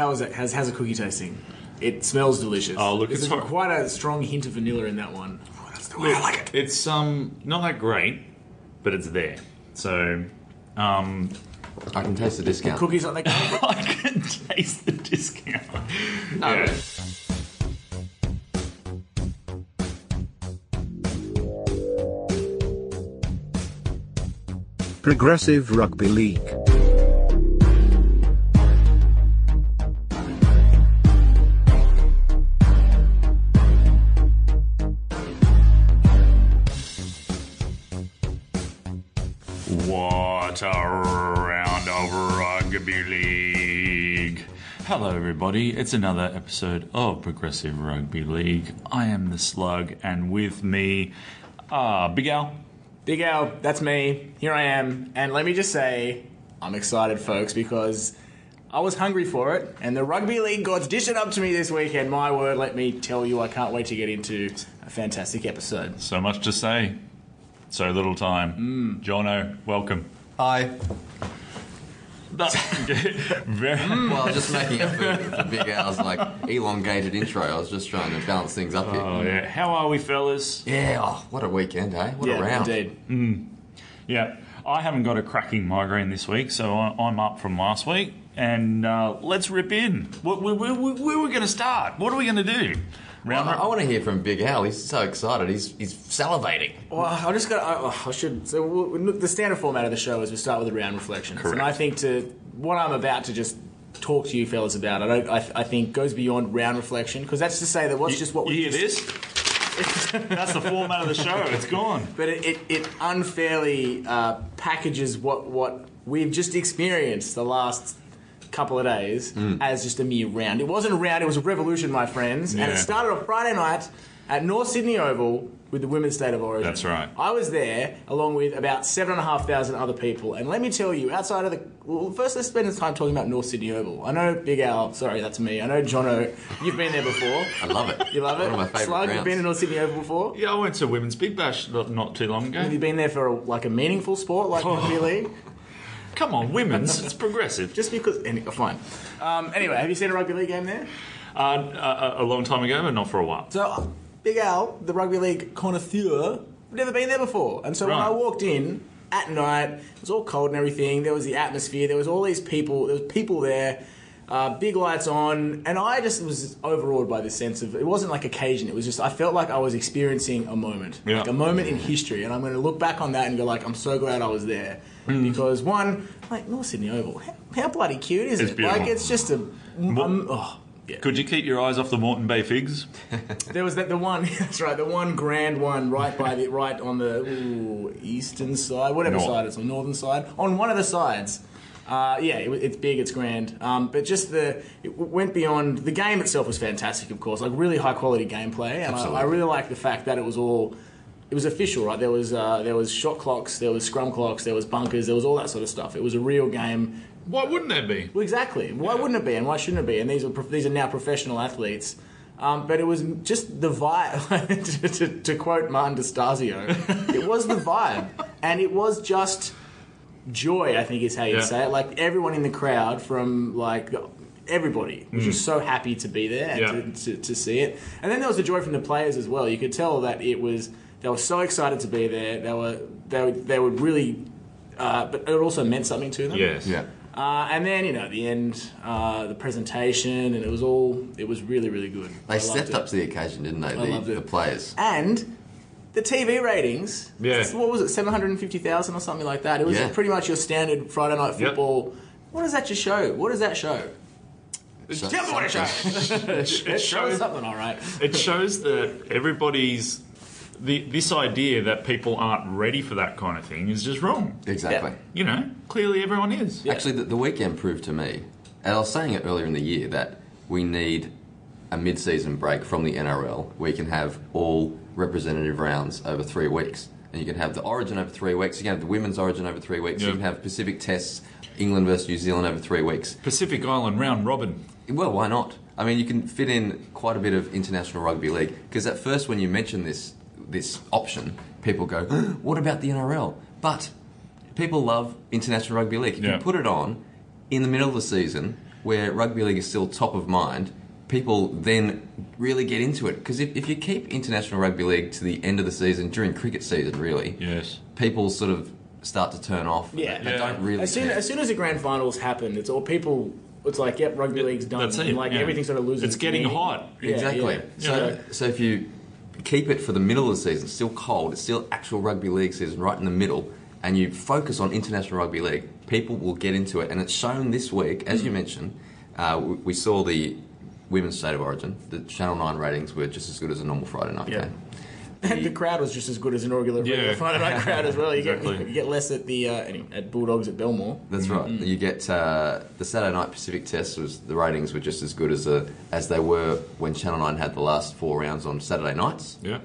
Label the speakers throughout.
Speaker 1: How is it? How's, how's a cookie tasting? It smells delicious.
Speaker 2: Oh, look,
Speaker 1: There's
Speaker 2: it's
Speaker 1: a-
Speaker 2: hot.
Speaker 1: quite a strong hint of vanilla in that one. Oh, that's the way I like it.
Speaker 2: It's um not that great, but it's there. So um
Speaker 3: I can taste the discount.
Speaker 1: Cookies on the cake.
Speaker 2: I can taste the discount. Yeah.
Speaker 4: Progressive Rugby League.
Speaker 2: Rugby league. Hello, everybody. It's another episode of Progressive Rugby League. I am the Slug, and with me, uh, Big Al.
Speaker 1: Big Al, that's me. Here I am. And let me just say, I'm excited, folks, because I was hungry for it, and the rugby league gods dished it up to me this weekend. My word, let me tell you, I can't wait to get into a fantastic episode.
Speaker 2: So much to say, so little time. Mm. Jono, welcome.
Speaker 3: Hi.
Speaker 2: Very-
Speaker 3: Well, I was just making up for, for Big Al's like elongated intro. I was just trying to balance things up here.
Speaker 2: Oh, yeah. How are we, fellas?
Speaker 3: Yeah, oh, what a weekend, eh? What a
Speaker 1: yeah,
Speaker 3: round.
Speaker 1: indeed.
Speaker 2: Yeah, I haven't got a cracking migraine this week, so I- I'm up from last week. And uh, let's rip in. Where, where, where, where are we going to start? What are we going to do?
Speaker 3: Well,
Speaker 2: Round
Speaker 3: I, want to hear from Big Al. He's so excited. He's he's salivating.
Speaker 1: Well, I just got. I, I should. So we'll- the standard format of the show is we start with a round reflections,
Speaker 2: Correct.
Speaker 1: and I think to what I'm about to just talk to you fellas about, I don't. I, I think goes beyond round reflection because that's to say that what's just what we
Speaker 2: you hear
Speaker 1: just,
Speaker 2: this? That's the format of the show. It's gone.
Speaker 1: but it, it, it unfairly uh, packages what what we've just experienced the last couple of days as just a mere round. It wasn't a round; it was a revolution, my friends, and it started on Friday night at North Sydney Oval with the Women's State of Origin.
Speaker 2: That's right.
Speaker 1: I was there along with about seven and a half thousand other people, and let me tell you, outside of the well, first, let's spend some time talking about North Sydney Oval. I know Big Al, sorry, that's me. I know Jono, you've been there before.
Speaker 3: I love it.
Speaker 1: You love it.
Speaker 3: One of my favourite
Speaker 1: Slug, you've been to North Sydney Oval before.
Speaker 2: Yeah, I went to Women's Big Bash not, not too long ago.
Speaker 1: Have you been there for a, like a meaningful sport like
Speaker 2: Oh.
Speaker 1: rugby league?
Speaker 2: Come on, women's. It's progressive.
Speaker 1: Just because, any, fine. Um, anyway, have you seen a rugby league game there?
Speaker 2: Uh, a, a long time ago, but not for a while.
Speaker 1: So, uh, Big Al, the rugby league connoisseur, never been there before. And so when I walked in at night, it was all cold and everything. There was the atmosphere. There was all these people. There was people there. Uh, big lights on, and I just was overawed by this sense of it wasn't like occasion. It was just I felt like I was experiencing a moment,
Speaker 2: Yeah.
Speaker 1: like a moment in history, and I'm going to look back on that and go like I'm so glad I was there
Speaker 2: Hmm.
Speaker 1: because one, like North Sydney Oval, how, how bloody cute is
Speaker 2: It's
Speaker 1: it?
Speaker 2: beautiful.
Speaker 1: Like it's just a, um, oh, yeah.
Speaker 2: Could you keep your eyes off the Moreton Bay figs?
Speaker 1: There was that the one. That's right. The one grand one right by the right on the ooh, eastern side, whatever
Speaker 2: North.
Speaker 1: side it's on, northern side. On one of the sides. Uh, yeah, it, it's big, it's grand, um, but just the it went beyond. The game itself was fantastic, of course, like really high quality gameplay, and I, I really like the fact that it was all. It was official, right? There was uh, there was shot clocks, there was scrum clocks, there was bunkers, there was all that sort of stuff. It was a real game.
Speaker 2: Why wouldn't there be?
Speaker 1: Well, exactly. Why wouldn't it be, and why shouldn't it be? And these are these are now professional athletes. Um, but it was just the vibe. to, to, to quote Martin D'Astasio, it was the vibe, and it was just joy. I think is how you
Speaker 2: Yeah.
Speaker 1: say it. Like everyone in the crowd, from like everybody, was just so happy to be there and
Speaker 2: Yeah.
Speaker 1: to, to, to see it. And then there was the joy from the players as well. You could tell that it was they were so excited to be there. They were they were, they would really, uh, but it also meant something to them.
Speaker 2: Yes.
Speaker 3: Yeah.
Speaker 1: Uh, and then you know at the end, uh, the presentation, and it was all it was really really good.
Speaker 3: They
Speaker 1: loved
Speaker 3: stepped
Speaker 1: it.
Speaker 3: up to the occasion, didn't they?
Speaker 1: loved
Speaker 3: The,
Speaker 1: it.
Speaker 3: the players.
Speaker 1: and the TV ratings.
Speaker 2: Yeah.
Speaker 1: what was it, seven hundred and fifty thousand or something like that? It was
Speaker 3: Yeah.
Speaker 1: pretty much your standard Friday night
Speaker 2: Yep.
Speaker 1: football. What does that just show? What does that show?
Speaker 3: So-
Speaker 1: Tell me what it shows. it shows
Speaker 2: shows-
Speaker 1: something, all right.
Speaker 2: It shows that everybody's the, this idea that people aren't ready for that kind of thing is just wrong.
Speaker 3: Exactly.
Speaker 1: Yeah.
Speaker 2: You know, clearly everyone is.
Speaker 3: Actually, the, the weekend proved to me, and I was saying it earlier in the year, that we need a mid-season break from the NRL where you can have all representative rounds over three weeks. And you can have the Origin over three weeks. You can have the Women's Origin over three weeks.
Speaker 2: Yeah.
Speaker 3: You can have Pacific Tests, England versus New Zealand over three weeks.
Speaker 2: Pacific Island round robin.
Speaker 3: Well, why not? I mean, you can fit in quite a bit of international rugby league because at first, when you mention this this option, people go, "What about the NRL?" But people love international rugby league. You
Speaker 2: Yeah.
Speaker 3: can put it on in the middle of the season where rugby league is still top of mind, people then really get into it. Because if, if you keep international rugby league to the end of the season, during cricket season, really,
Speaker 2: Yes.
Speaker 3: people sort of start to turn off.
Speaker 1: Yeah.
Speaker 3: They
Speaker 2: Yeah.
Speaker 3: don't really
Speaker 1: As soon,
Speaker 3: care.
Speaker 1: as soon as the grand finals happen, it's all people. It's like, yep, rugby league's done.
Speaker 2: That's it,
Speaker 1: and like
Speaker 2: yeah.
Speaker 1: everything sort of loses.
Speaker 2: It's getting
Speaker 1: meaning.
Speaker 2: hot.
Speaker 1: Yeah,
Speaker 3: exactly.
Speaker 1: yeah.
Speaker 3: So,
Speaker 2: Yeah.
Speaker 3: so if you keep it for the middle of the season, still cold, it's still actual rugby league season right in the middle, and you focus on international rugby league, people will get into it. And it's shown this week, as
Speaker 1: Mm.
Speaker 3: you mentioned, uh, we, we saw the women's state of origin. The Channel 9 ratings were just as good as a normal Friday night
Speaker 1: Yeah.
Speaker 3: game.
Speaker 1: And the crowd was just as good as an regular, regular
Speaker 2: Yeah.
Speaker 1: Friday night crowd as well. You
Speaker 2: Exactly.
Speaker 1: get you get less at the uh, anyway, at Bulldogs at Belmore.
Speaker 3: That's right.
Speaker 1: Mm-hmm.
Speaker 3: You get uh, the Saturday night Pacific Test was the ratings were just as good as uh, as they were when Channel Nine had the last four rounds on Saturday nights.
Speaker 2: Yeah.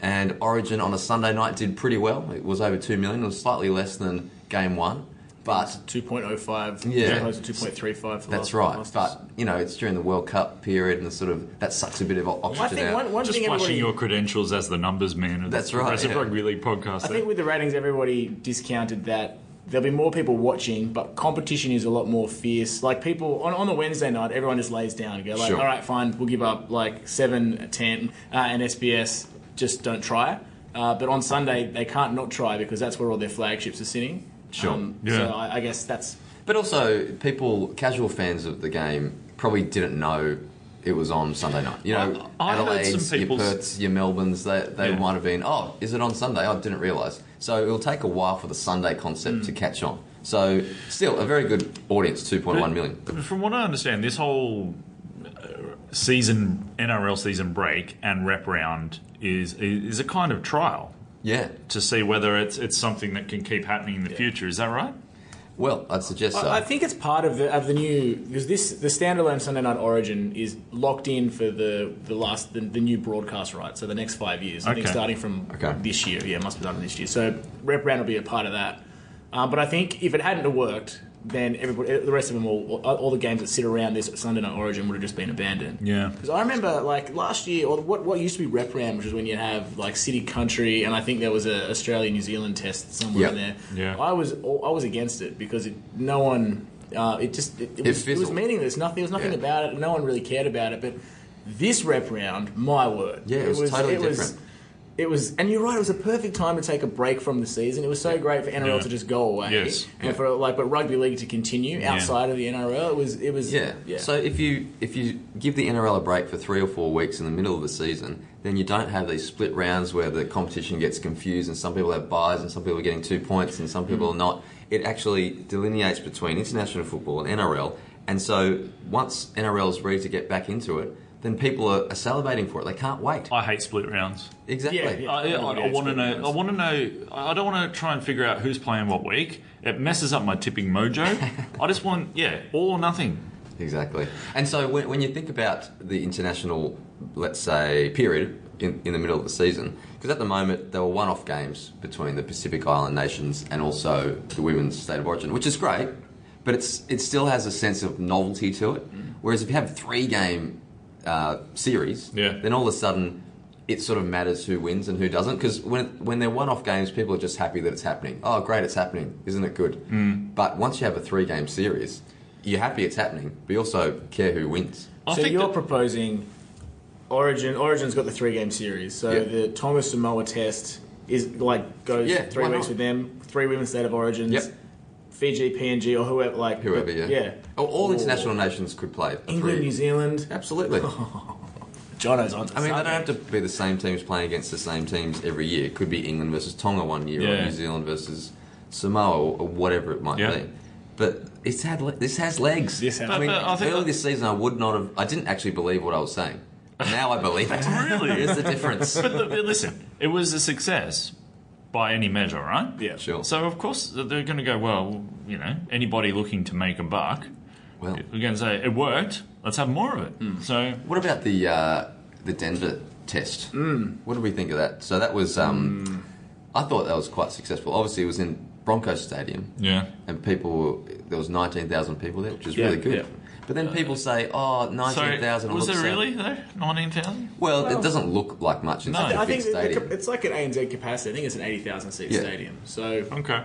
Speaker 3: And Origin on a Sunday night did pretty well. It was over two million. It was slightly less than Game One, but
Speaker 1: Two point oh five.
Speaker 3: Yeah.
Speaker 1: as opposed to two point three five.
Speaker 3: that's right. But you know, it's during the World Cup period, and the sort of that sucks a bit of oxygen
Speaker 1: I think
Speaker 3: out.
Speaker 1: one, one
Speaker 2: Just
Speaker 1: thing
Speaker 2: flashing
Speaker 1: everybody.
Speaker 2: your credentials as the numbers man of
Speaker 3: That's
Speaker 2: the
Speaker 3: right,
Speaker 2: Progressive
Speaker 3: yeah.
Speaker 2: Rugby League podcast.
Speaker 1: I
Speaker 2: there.
Speaker 1: think with the ratings, everybody discounted that there'll be more people watching, but competition is a lot more fierce. Like people on, on the Wednesday night, everyone just lays down and go like,
Speaker 3: Sure.
Speaker 1: "All right, fine, we'll give up like seven, ten, uh, and SBS just don't try." Uh, but on Sunday, they can't not try because that's where all their flagships are sitting.
Speaker 3: Sure.
Speaker 2: Yeah.
Speaker 1: So I, I guess that's
Speaker 3: But also, people, casual fans of the game, probably didn't know it was on Sunday night. You know,
Speaker 2: I- I heard
Speaker 3: Adelaide's,
Speaker 2: some
Speaker 3: your Perths, your Melbournes, they, they
Speaker 2: Yeah.
Speaker 3: might have been, oh, is it on Sunday? I didn't realise. So it'll take a while for the Sunday concept
Speaker 2: Mm.
Speaker 3: to catch on. So, still, a very good audience, 2.1 million.
Speaker 2: From what I understand, this whole uh, season NRL season break and rep round is is a kind of trial
Speaker 3: Yeah.
Speaker 2: to see whether it's it's something that can keep happening in the future. Is that right?
Speaker 3: Well, I'd suggest so.
Speaker 1: I I think it's part of the of the new because this the standalone Sunday Night Origin is locked in for the the last the, the new broadcast right. So the next five years, I think starting from
Speaker 3: Okay.
Speaker 1: this year. Yeah, it must be done this year. So Rep Round will be a part of that. Um, but I think if it hadn't worked, then everybody, the rest of them all, all, all the games that sit around this Sunday Night Origin would have just been abandoned.
Speaker 2: Yeah.
Speaker 1: Because I remember, like last year, or what what used to be Rep Round, which is when you have like City Country, and I think there was a Australia New Zealand test somewhere
Speaker 3: Yep.
Speaker 1: in there.
Speaker 2: Yeah.
Speaker 1: I was I was against it because it, no one. Uh, it just it, it,
Speaker 3: It
Speaker 1: was, it was meaningless. Nothing. There was nothing
Speaker 3: Yeah.
Speaker 1: about it. No one really cared about it. But this Rep Round, my word,
Speaker 3: Yeah, it was totally
Speaker 1: it was,
Speaker 3: different.
Speaker 1: It was, and you're right. It was a perfect time to take a break from the season. It was so great for NRL
Speaker 2: Yeah.
Speaker 1: to just go away,
Speaker 2: Yes.
Speaker 1: and
Speaker 3: Yeah.
Speaker 1: for like, but rugby league to continue
Speaker 2: Yeah.
Speaker 1: outside of the NRL. It was, it was,
Speaker 3: Yeah.
Speaker 1: yeah.
Speaker 3: So if you if you give the NRL a break for three or four weeks in the middle of the season, then you don't have these split rounds where the competition gets confused and some people have buys and some people are getting two points and some people mm. are not. It actually delineates between international football and NRL. And so once NRL is ready to get back into it, then people are, are salivating for it. They can't wait.
Speaker 2: I hate split rounds.
Speaker 3: Exactly.
Speaker 1: Yeah, yeah.
Speaker 2: I, I,
Speaker 1: Yeah,
Speaker 2: want to know.
Speaker 1: rounds.
Speaker 2: I want to know. I don't want to try and figure out who's playing what week. It messes up my tipping mojo. I just want, yeah, all or nothing.
Speaker 3: Exactly. And so when, when you think about the international, let's say, period in, in the middle of the season, because at the moment there were one off games between the Pacific Island nations and also the women's state of origin, which is great, but it's it still has a sense of novelty to it. Mm. Whereas if you have three game uh, series,
Speaker 2: Yeah.
Speaker 3: then all of a sudden it sort of matters who wins and who doesn't. Because when, when they're one off games, people are just happy that it's happening. Oh, great, it's happening. Isn't it good? Mm. But once you have a three game series, you're happy it's happening, but you also care who wins.
Speaker 2: I
Speaker 1: so
Speaker 2: think
Speaker 1: you're
Speaker 2: that-
Speaker 1: proposing Origin. Origin's got the three game series. So
Speaker 3: Yeah.
Speaker 1: the Thomas Samoa Test is like goes
Speaker 3: Yeah,
Speaker 1: three weeks
Speaker 3: not?
Speaker 1: with them. Three women's state of origins.
Speaker 3: Yep.
Speaker 1: Fiji, PNG, or whoever. Like
Speaker 3: Whoever, yeah.
Speaker 1: yeah.
Speaker 3: Oh, all, all
Speaker 1: Or
Speaker 3: international nations could play.
Speaker 1: England. New Zealand.
Speaker 3: Absolutely.
Speaker 1: Jono's on.
Speaker 3: I mean, they don't have to be the same teams playing against the same teams every year. It could be England versus Tonga one year, or New Zealand versus Samoa, or, or whatever it might
Speaker 2: Yeah.
Speaker 3: be. But it's had le- this has legs.
Speaker 1: This has-
Speaker 3: I mean,
Speaker 2: But- but I think-
Speaker 3: early this season, I would not have. I didn't actually believe what I was saying. Now I believe it.
Speaker 2: Really?
Speaker 3: Here's the difference.
Speaker 2: But the, listen, it was a success by any measure, right?
Speaker 1: Yeah.
Speaker 3: Sure.
Speaker 2: So of course they're going to go. Well, you know, anybody looking to make a buck,
Speaker 3: Well,
Speaker 2: we're going to say it worked. Let's have more of it.
Speaker 1: Hmm.
Speaker 2: So
Speaker 3: what about the uh, the Denver test? Mm. What did we think of that? So that was. Um, I thought that was quite successful. Obviously, it was in Broncos Stadium.
Speaker 2: yeah,
Speaker 3: and people there was 19,000 people there, which is
Speaker 1: Yeah,
Speaker 3: really good.
Speaker 1: yeah.
Speaker 3: But then people say, "Oh,
Speaker 2: so
Speaker 3: 19,000."
Speaker 2: was
Speaker 3: looks
Speaker 2: there really though? Nineteen thousand.
Speaker 3: Well,
Speaker 1: Well-
Speaker 3: it doesn't look like much in
Speaker 2: No.
Speaker 3: such a
Speaker 1: I
Speaker 3: big
Speaker 1: think the- the
Speaker 3: stadium.
Speaker 1: cap- it's like an ANZ capacity. I think it's an eighty thousand seat
Speaker 3: Yeah.
Speaker 1: stadium. So
Speaker 2: Okay,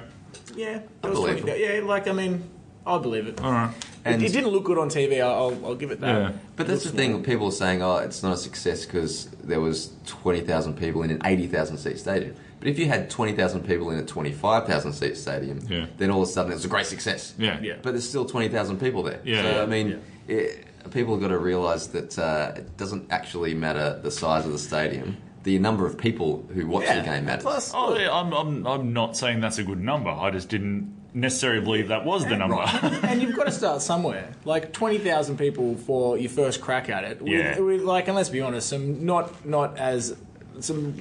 Speaker 1: yeah,
Speaker 3: I
Speaker 1: was
Speaker 3: believe
Speaker 1: 20 yeah. Like I mean, I believe it.
Speaker 2: all right.
Speaker 3: And-
Speaker 1: it, it didn't look good on TV. I'll, I'll, I'll give it that.
Speaker 2: Yeah.
Speaker 3: But that's the thing. People are saying, "Oh, it's not a success because there was twenty thousand people in an eighty thousand seat stadium." But if you had twenty thousand people in a twenty-five thousand seat stadium,
Speaker 2: Yeah.
Speaker 3: then all of a sudden it's a great success.
Speaker 2: Yeah.
Speaker 1: Yeah.
Speaker 3: But there's still twenty thousand people there.
Speaker 2: Yeah.
Speaker 3: So
Speaker 2: Yeah.
Speaker 3: I mean, it, people have got to realise that uh, it doesn't actually matter the size of the stadium. The number of people who watch
Speaker 1: Yeah.
Speaker 3: the game matters.
Speaker 1: Plus,
Speaker 2: Oh, yeah, I'm, I'm, I'm not saying that's a good number. I just didn't necessarily believe that was the number.
Speaker 1: and you've got to start somewhere. Like twenty thousand people for your first crack at it. With,
Speaker 2: Yeah.
Speaker 1: with like, and let's be honest, some not not as some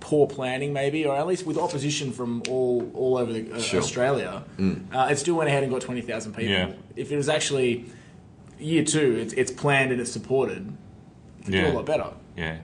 Speaker 1: poor planning maybe, or at least with opposition from all all over the, uh,
Speaker 3: Sure.
Speaker 1: Australia. Uh, it still went ahead and got twenty thousand people.
Speaker 2: Yeah.
Speaker 1: If it was actually year two, it's, it's planned and it's supported. It'd do a lot better.
Speaker 2: Yeah.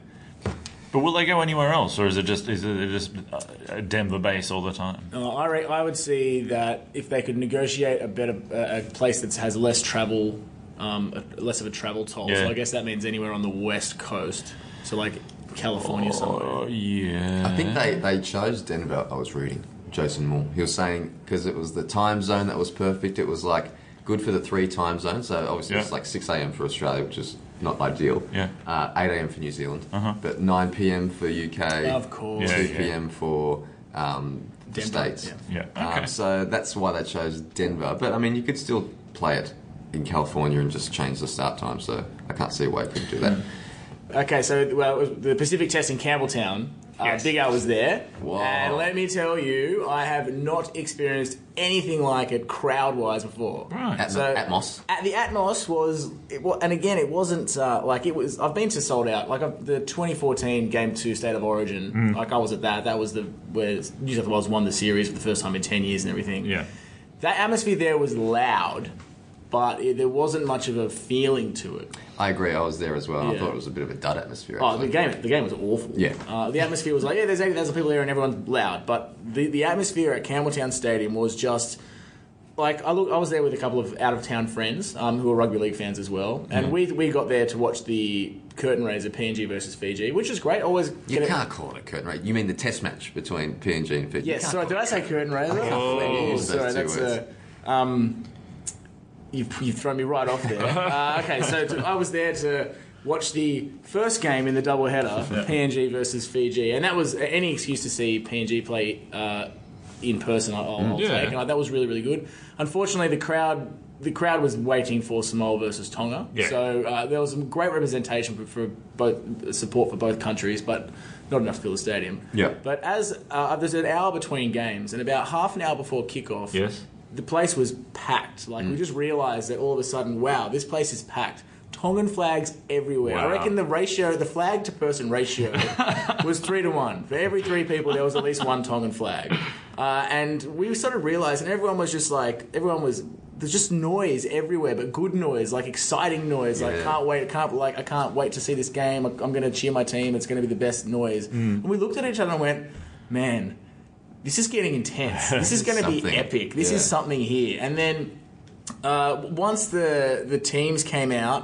Speaker 2: But will they go anywhere else, or is it just is it just uh, a Denver base all the time?
Speaker 1: Uh, I, re- I would see that if they could negotiate a better a a place that has less travel, um, less of a travel toll.
Speaker 2: Yeah.
Speaker 1: So I guess that means anywhere on the west coast. So like California somewhere.
Speaker 2: Oh yeah.
Speaker 3: I think they, they chose Denver. I was reading Jason Moore. He was saying because it was the time zone that was perfect. It was like good for the three time zones. So obviously
Speaker 2: Yeah.
Speaker 3: it's like six a.m. for Australia, which is not ideal.
Speaker 2: Yeah.
Speaker 3: Uh, eight a.m. for New Zealand,
Speaker 2: Uh-huh.
Speaker 3: but nine p.m. for UK.
Speaker 1: Of course.
Speaker 3: Two
Speaker 2: yeah.
Speaker 3: p.m. for um, the
Speaker 1: Denver,
Speaker 3: states.
Speaker 1: yeah.
Speaker 2: Yeah. Okay.
Speaker 3: Um, so that's why they chose Denver. But I mean, you could still play it in California and just change the start time. So I can't see why you couldn't do that.
Speaker 1: Okay, so well, the Pacific Test in Campbelltown.
Speaker 2: Yes.
Speaker 1: Uh, Big Al was there,
Speaker 3: Wow.
Speaker 1: and let me tell you, I have not experienced anything like it crowd-wise before.
Speaker 2: Right.
Speaker 3: At,
Speaker 1: So-
Speaker 3: Atmos.
Speaker 1: At the Atmos was, it, and again, it wasn't uh, like it was. I've been to sold out, like uh, the 2014 Game Two State of Origin.
Speaker 2: Mm.
Speaker 1: Like I was at that. That was the where New South Wales won the series for the first time in 10 years and everything.
Speaker 2: Yeah.
Speaker 1: that atmosphere there was loud, but it, there wasn't much of a feeling to it.
Speaker 3: I agree. I was there as well. I
Speaker 1: Yeah.
Speaker 3: thought it was a bit of a dud atmosphere.
Speaker 1: Oh, the game! The game was awful.
Speaker 3: Yeah.
Speaker 1: uh, the atmosphere was like, yeah, there's eighty thousand people there and everyone's loud, but the the atmosphere at Campbelltown Stadium was just like I look. I was there with a couple of out of town friends um, who are rugby league fans as well, and we we got there to watch the curtain raiser PNG versus Fiji, which is great. Always
Speaker 3: You can't call it a curtain raiser. You mean the test match between PNG and Fiji?
Speaker 1: Yes, sorry, did I say curtain raiser?
Speaker 3: Oh,
Speaker 1: Oh,
Speaker 3: those
Speaker 1: sorry,
Speaker 3: two
Speaker 1: that's
Speaker 3: words.
Speaker 1: a. Um, you've, you've thrown me right off there. uh, okay, so to, I was there to watch the first game in the double doubleheader, PNG versus Fiji, and that was any excuse to see PNG play uh, in person. I'll, I'll
Speaker 2: Yeah.
Speaker 1: take. And, like, that was really really good. Unfortunately, the crowd. The crowd was waiting for Samoa versus Tonga,
Speaker 2: Yeah.
Speaker 1: so uh, there was some great representation for, for both support for both countries, but not enough to fill the stadium.
Speaker 3: Yeah.
Speaker 1: But as uh, there's an hour between games, and about half an hour before kickoff,
Speaker 2: Yes.
Speaker 1: The place was packed. Like
Speaker 3: Mm.
Speaker 1: we just realised that all of a sudden, wow, this place is packed. Tongan flags everywhere. I reckon the ratio, the flag to person ratio, was three to one. For every three people, there was at least one Tongan flag. Uh, and we sort of realised, and everyone was just like, everyone was. There's just noise everywhere, but good noise, like exciting noise. Like
Speaker 3: Yeah.
Speaker 1: can't wait, can't like I can't wait to see this game. I'm going to cheer my team. It's going to be the best noise.
Speaker 3: Mm.
Speaker 1: And we looked at each other and went, man, this is getting intense. This is going to be epic. This
Speaker 3: Yeah.
Speaker 1: is something here. And then uh, once the the teams came out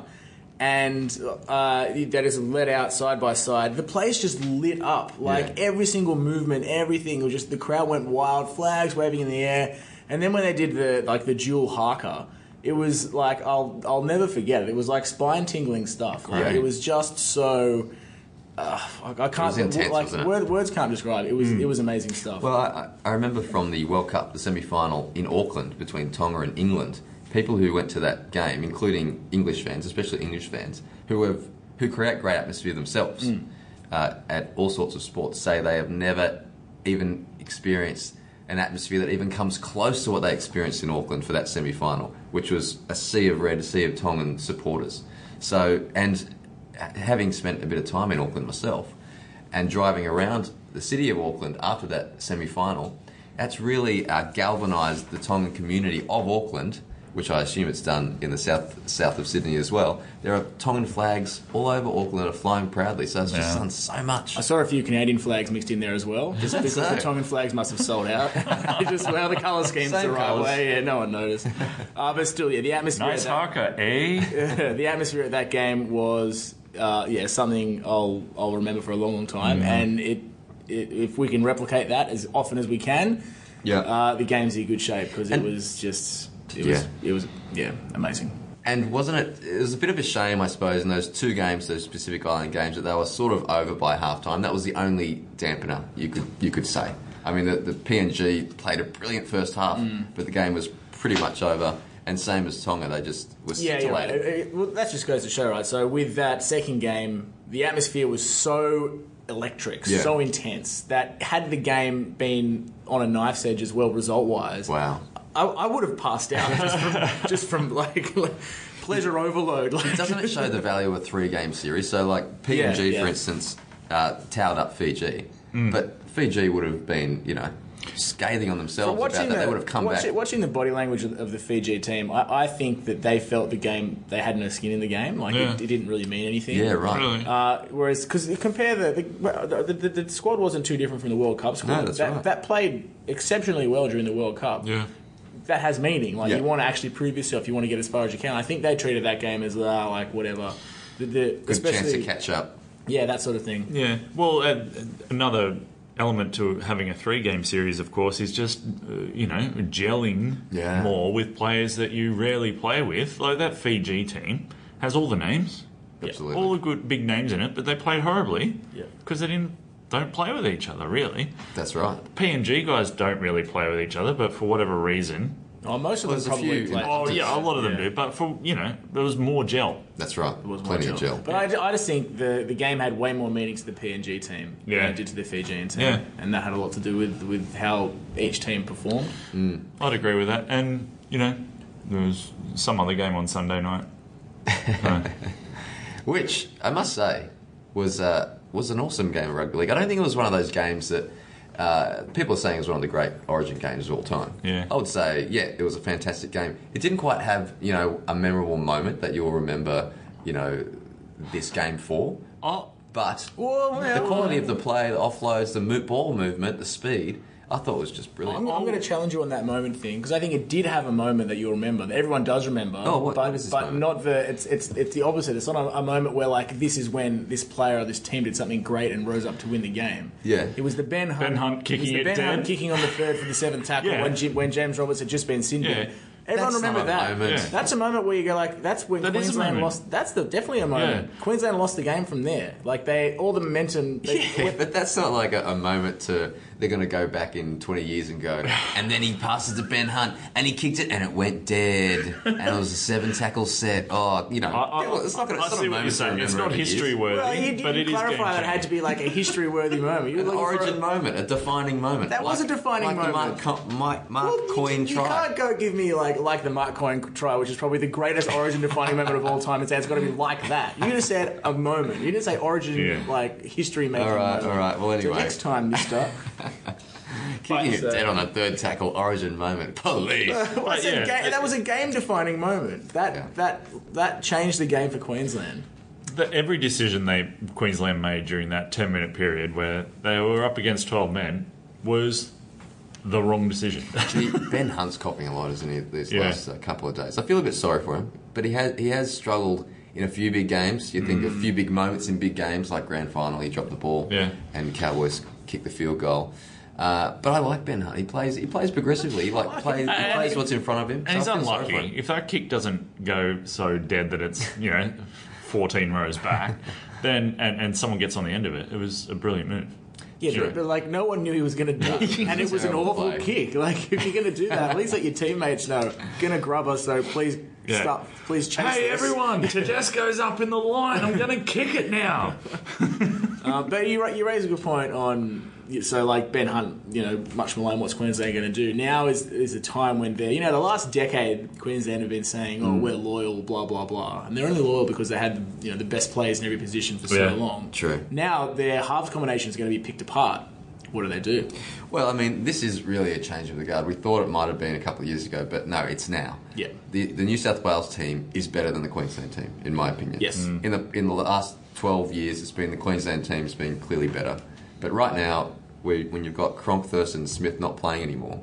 Speaker 1: and uh, that is let out side by side, the place just lit up. Like
Speaker 3: Yeah.
Speaker 1: every single movement, everything was just the crowd went wild, flags waving in the air. And then when they did the like the dual haka. It was like I'll I'll never forget it. It was like spine tingling stuff. Like it was just so. Uh, I I can't
Speaker 3: was intense,
Speaker 1: like
Speaker 3: wasn't it?
Speaker 1: word, words can't describe it. It was it was amazing stuff.
Speaker 3: Well, I, I remember from the World Cup, the semi-final in Auckland between Tonga and England. People who went to that game, including English fans, especially English fans, who have who create great atmosphere themselves uh, at all sorts of sports, say they have never even experienced an atmosphere that even comes close to what they experienced in Auckland for that semi-final, which was a sea of red, a sea of Tongan supporters. So, and having spent a bit of time in Auckland myself, and driving around the city of Auckland after that semi final, that's really uh, galvanised the Tongan community of Auckland, which I assume it's done in the south south of Sydney as well. There are Tongan flags all over Auckland that are flying proudly, so it's just done so much.
Speaker 1: I saw a few Canadian flags mixed in there as well, just because
Speaker 3: so?
Speaker 1: the Tongan flags must have sold out. It just well, the colour scheme's
Speaker 3: Same
Speaker 1: the right
Speaker 3: colours.
Speaker 1: way. Yeah, no one noticed. Uh, but still, yeah, the atmosphere.
Speaker 2: Nice
Speaker 1: at that,
Speaker 2: haka, eh?
Speaker 1: the atmosphere at that game was, uh, yeah, something I'll I'll remember for a long, long time.
Speaker 3: Mm-hmm.
Speaker 1: And it, it, if we can replicate that as often as we can,
Speaker 3: Yeah.
Speaker 1: uh, the game's in good shape because it was just, it was,
Speaker 3: Yeah.
Speaker 1: it was, yeah, amazing.
Speaker 3: And wasn't it? It was a bit of a shame, I suppose, in those two games, those Pacific Island games, that they were sort of over by halftime. That was the only dampener you could you could say. I mean, the, the PNG played a brilliant first half,
Speaker 1: Mm.
Speaker 3: but the game was pretty much over. And same as Tonga, they just were
Speaker 1: Yeah, yeah. Right. It- it- well, that just goes to show, right? So with that second game, the atmosphere was so electric,
Speaker 3: Yeah.
Speaker 1: so intense that had the game been on a knife's edge as well, result wise,
Speaker 3: Wow.
Speaker 1: I, I would have passed out just from, just from like, like pleasure overload. Like,
Speaker 3: Doesn't it show the value of a three game series? So, like PNG,
Speaker 1: Yeah, yeah.
Speaker 3: for instance, uh, towed up Fiji,
Speaker 1: Mm.
Speaker 3: but Fiji would have been, you know, scathing on themselves about that. they would have come
Speaker 1: watch-
Speaker 3: back.
Speaker 1: Watching the body language of, of the Fiji team, I, I think that they felt the game they had no skin in the game. Like
Speaker 2: Yeah.
Speaker 1: it, it didn't really mean anything.
Speaker 3: yeah, right.
Speaker 2: Really?
Speaker 1: Uh, whereas, because compare the the, the, the the squad wasn't too different from the World Cup squad.
Speaker 3: No, that's
Speaker 1: that,
Speaker 3: right.
Speaker 1: that played exceptionally well during the World Cup.
Speaker 2: Yeah.
Speaker 1: That has meaning. Like
Speaker 3: Yeah.
Speaker 1: you want to actually prove yourself. You want to get as far as you can. I think they treated that game as uh, like whatever. The, the,
Speaker 3: Good chance to catch up.
Speaker 1: yeah, that sort of thing.
Speaker 2: Yeah. Well, uh, another element to having a three-game series, of course, is just uh, you know gelling
Speaker 3: Yeah.
Speaker 2: more with players that you rarely play with. Like that Fiji team has all the names,
Speaker 3: Absolutely.
Speaker 2: all the good big names in it, but they played horribly
Speaker 1: Yeah.
Speaker 2: because they didn't don't play with each other really.
Speaker 3: That's right.
Speaker 2: PNG guys don't really play with each other, but for whatever reason,
Speaker 1: Oh, most of
Speaker 3: Well,
Speaker 1: them
Speaker 3: there's a
Speaker 1: probably
Speaker 3: few-
Speaker 1: play.
Speaker 2: oh yeah, a lot of them
Speaker 1: Yeah.
Speaker 2: do. But for you know, there was more gel.
Speaker 3: That's right.
Speaker 1: There was more
Speaker 3: Plenty of gel.
Speaker 1: But I, I just think the, the game had way more meaning to the PNG team
Speaker 2: Yeah.
Speaker 1: than it did to the Fijian team.
Speaker 2: Yeah.
Speaker 1: And that had a lot to do with, with how each team performed.
Speaker 2: I'd agree with that. And you know, there was some other game on Sunday night. So,
Speaker 3: Which I must say was uh, was an awesome game of rugby league. I don't think it was one of those games that uh, people are saying is one of the great Origin games of all time.
Speaker 2: Yeah.
Speaker 3: I would say yeah, it was a fantastic game. It didn't quite have you know a memorable moment that you'll remember you know this game for,
Speaker 2: oh,
Speaker 3: but the quality of the play, the offloads, the mo- ball movement, the speed, I thought it was just brilliant.
Speaker 1: I'm, I'm going to challenge you on that moment thing because I think it did have a moment that you'll remember. That everyone does remember.
Speaker 3: Oh, what-
Speaker 1: but,
Speaker 3: what is this
Speaker 1: but
Speaker 3: moment?
Speaker 1: not the. It's it's it's the opposite. It's not a, a moment where like this is when this player or this team did something great and rose up to win the game.
Speaker 3: Yeah.
Speaker 1: it was the Ben Hunt.
Speaker 2: Ben Hunt
Speaker 1: it was
Speaker 2: kicking
Speaker 1: the
Speaker 2: it
Speaker 1: Ben
Speaker 2: dead.
Speaker 1: Hunt kicking on the third for the seventh tackle
Speaker 2: Yeah.
Speaker 1: when Jim, when James Roberts had just been sin bin.
Speaker 2: Yeah.
Speaker 1: Everyone
Speaker 3: That's
Speaker 1: remember
Speaker 3: a
Speaker 1: that.
Speaker 3: moment.
Speaker 2: Yeah.
Speaker 1: That's a moment where you go like, that's when
Speaker 2: That is a
Speaker 1: Queensland
Speaker 2: moment.
Speaker 1: lost. That's the definitely a moment.
Speaker 2: Yeah.
Speaker 1: Queensland lost the game from there. Like they all the momentum. They,
Speaker 3: Yeah, but that's not like a, a moment to they're going to go back in 20 years and go, and then he passes to Ben Hunt and he kicked it and it went dead and it was a seven tackle set. Oh, you know,
Speaker 2: I, I,
Speaker 3: it's not going
Speaker 2: I see what you're saying. It's not history worthy,
Speaker 1: well, you, you
Speaker 2: but it is
Speaker 1: clarify
Speaker 2: game
Speaker 1: that it had to be like a history worthy moment. You're
Speaker 3: An origin
Speaker 1: a-
Speaker 3: moment, a defining moment.
Speaker 1: That was a defining
Speaker 3: like
Speaker 1: moment.
Speaker 3: The Mark, Co- Mike, Mark
Speaker 1: Well, you-
Speaker 3: Coyne
Speaker 1: you, can't go give me like like the Mark Coyne try, which is probably the greatest origin defining moment of all time, and say it's got to be like that. You just said a moment. You didn't say origin
Speaker 2: Yeah.
Speaker 1: like history making.
Speaker 3: All right,
Speaker 1: moment.
Speaker 3: all right. Well,
Speaker 1: So
Speaker 3: anyway.
Speaker 1: next time, Mister.
Speaker 3: Kicking it
Speaker 1: But, uh,
Speaker 3: dead on a third tackle, origin moment. Police.
Speaker 1: Well, I
Speaker 2: But
Speaker 1: said
Speaker 2: yeah.
Speaker 1: ga- that was a game defining moment. That
Speaker 3: Yeah.
Speaker 1: that that changed the game for Queensland.
Speaker 2: the, every decision they Queensland made during that 10 minute period where they were up against 12 men was the wrong decision.
Speaker 3: Gee, ben Hunt's coughing a lot, isn't he? These
Speaker 2: Yeah.
Speaker 3: last uh, couple of days. I feel a bit sorry for him, but he has he has struggled in a few big games. You think a few big moments in big games, like grand final, he dropped the ball,
Speaker 2: Yeah.
Speaker 3: and Cowboys kicked the field goal. Uh, but I like Ben Hunt. He plays he plays progressively. He like plays he plays what's in front of him.
Speaker 2: and he's
Speaker 3: So I feel sorry for
Speaker 2: unlucky. If that kick doesn't go so dead that it's, you know, 14 rows back, then and, and someone gets on the end of it, it was a brilliant move.
Speaker 1: Yeah,
Speaker 2: Sure.
Speaker 1: but, but like no one knew he was going to do it, and it was an awful
Speaker 3: play.
Speaker 1: kick. Like if you're going to do that, at least let your teammates know. Going to grub us, so please
Speaker 2: Yeah.
Speaker 1: stop. Please chase
Speaker 2: Hey
Speaker 1: this.
Speaker 2: everyone, Tedesco's up in the line. I'm going to kick it now.
Speaker 1: Uh, but you you raise a good point on so like Ben Hunt, you know, much Malone, what's Queensland going to do? Now is is a time when they're you know the last decade Queensland have been saying oh we're loyal blah blah blah and they're only loyal because they had you know the best players in every position for so
Speaker 2: Yeah,
Speaker 1: long.
Speaker 3: true.
Speaker 1: Now their halves combination is going to be picked apart. What do they do?
Speaker 3: Well, I mean, this is really a change of the guard. We thought it might have been a couple of years ago, but no, it's now.
Speaker 1: Yeah.
Speaker 3: The, the New South Wales team is better than the Queensland team, in my opinion.
Speaker 1: Yes. Mm.
Speaker 3: In the in the last twelve years, it's been the Queensland team's been clearly better. But right now, we, when you've got Cronk, Thurston, and Smith not playing anymore,